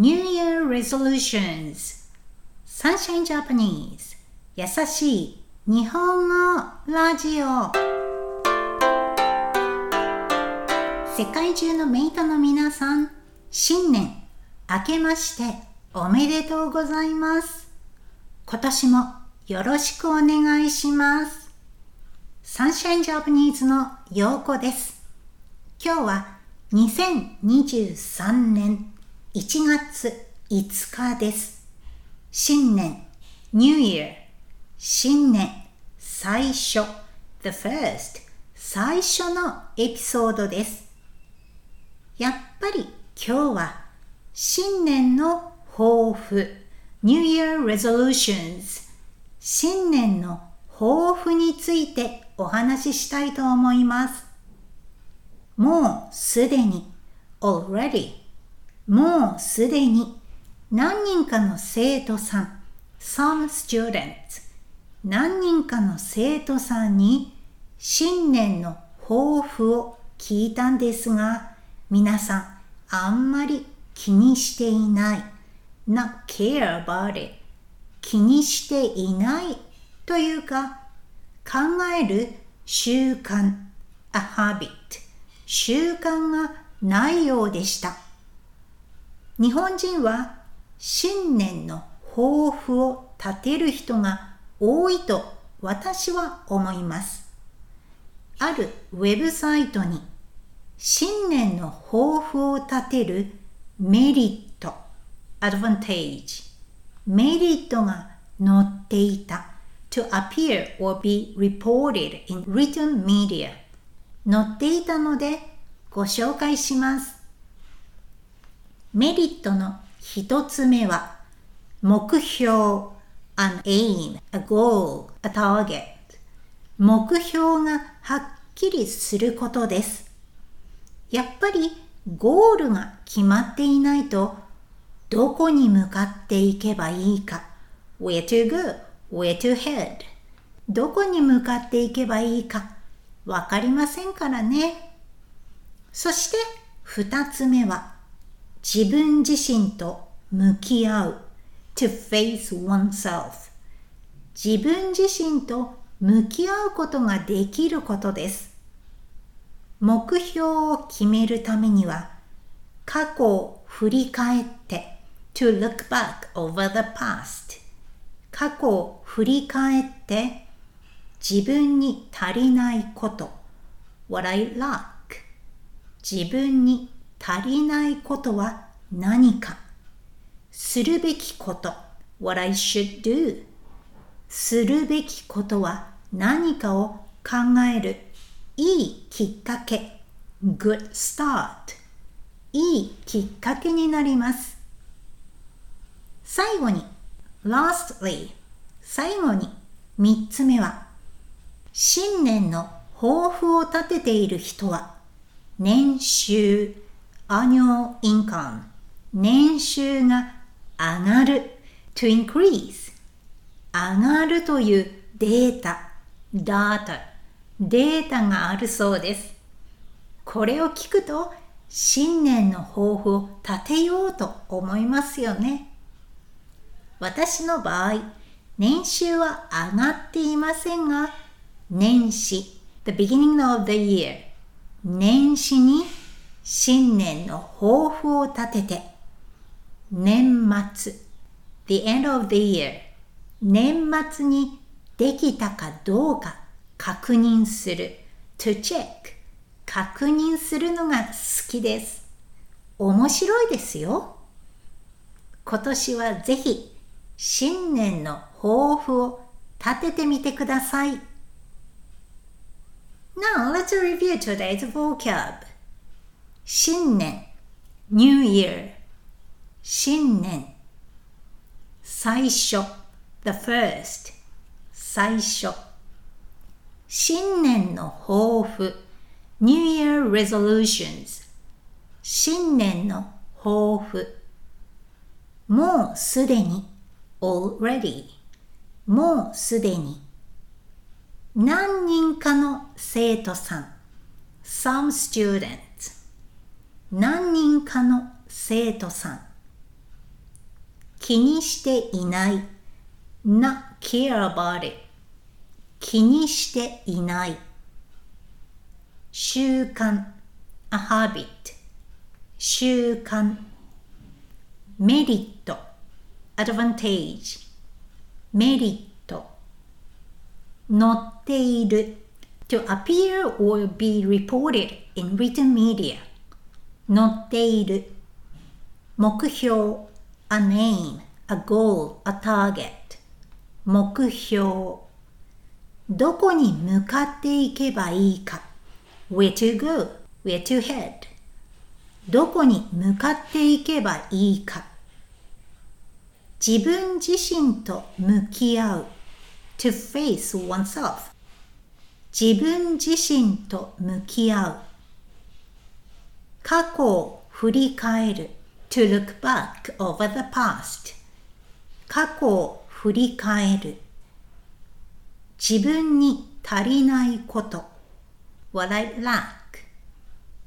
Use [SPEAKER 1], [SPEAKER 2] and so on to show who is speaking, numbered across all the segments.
[SPEAKER 1] New Year Resolutions. Sunshine Japanese. 優しい日本語ラジオ。世界中のメイトの皆さん新年明けましておめでとうございます。今年もよろしくお願いします。サンシャインジャパニーズのようこです。今日は2023年。1月5日です。新年 New Year 新年最初 The first 最初のエピソードです。やっぱり今日は新年の抱負 New Year Resolutions 新年の抱負についてお話ししたいと思います。もうすでに already もうすでに何人かの生徒さん some students 何人かの生徒さんに新年の抱負を聞いたんですが皆さんあんまり気にしていない not care about it 気にしていないというか考える習慣 a habit 習慣がないようでした。日本人は新年の抱負を立てる人が多いと私は思います。あるウェブサイトに新年の抱負を立てるメリット、アドバンテージ、メリットが載っていた to appear or be reported in written media 載っていたのでご紹介します。メリットの一つ目は目標 an aim, a goal, a target 目標がはっきりすることです。やっぱりゴールが決まっていないとどこに向かっていけばいいか where to go, where to head どこに向かっていけばいいかわかりませんからね。そして二つ目は自分自身と向き合う。To face oneself 自分自身と向き合うことができることです。目標を決めるためには過去を振り返って to look back over the past 過去を振り返って自分に足りないこと。What I lack 自分に足りないことは何か。するべきこと what I should do するべきことは何かを考える。いいきっかけ。good start いいきっかけになります。最後に。lastly 最後に三つ目は。新年の抱負を立てている人は年収。Annual income 年収が上がる。To increase 上がるというデータ data データがあるそうです。これを聞くと新年の抱負を立てようと思いますよね。私の場合年収は上がっていませんが年始 the beginning of the year 年始に新年の抱負を立てて年末 the end of the year 年末にできたかどうか確認する to check 確認するのが好きです面白いですよ今年はぜひ新年の抱負を立ててみてください。Now let's review today's vocab. 新年 New Year 新年最初 The first 最初新年の抱負 New Year Resolutions 新年の抱負もうすでに already もうすでに何人かの生徒さん some students 何人かの生徒さん気にしていない not care about it 気にしていない習慣 a habit 習慣メリット advantage メリット載っている to appear or be reported in written media 載っている。目標 a name, a goal, a target 目標どこに向かっていけばいいか。Where to go, where to head どこに向かっていけばいいか。自分自身と向き合う。To face oneself 自分自身と向き合う。過去を振り返る to look back over the past 過去を振り返る自分に足りないこと what I lack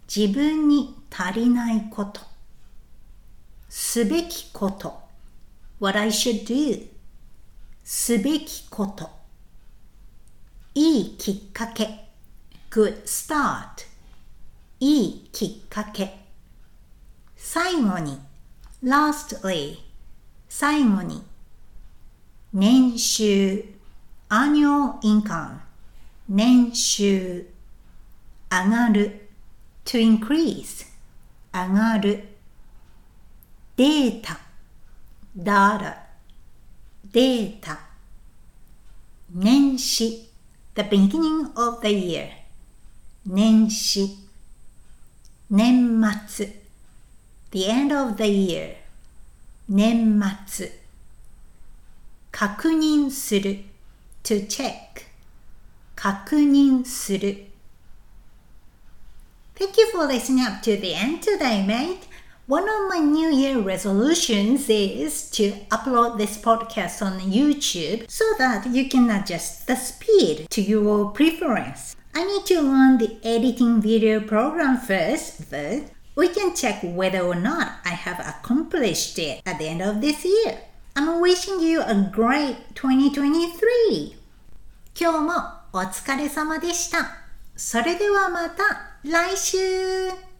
[SPEAKER 1] 自分に足りないことすべきこと what I should do すべきこといいきっかけ good start いいきっかけ最後に lastly 最後に年収 annual income 年収上がる to increase 上がるデータ data データ年始 the beginning of the year 年始年末 the end of the year 年末確認する to check 確認する Thank you for listening up to the end today, mate. One of my New Year resolutions is to upload this podcast on YouTube so that you can adjust the speed to your preference. I need to learn the editing video program first, but We can check whether or not I have accomplished it at the end of this year. I'm wishing you a great 2023! 今日もお疲れ様でした。それではまた来週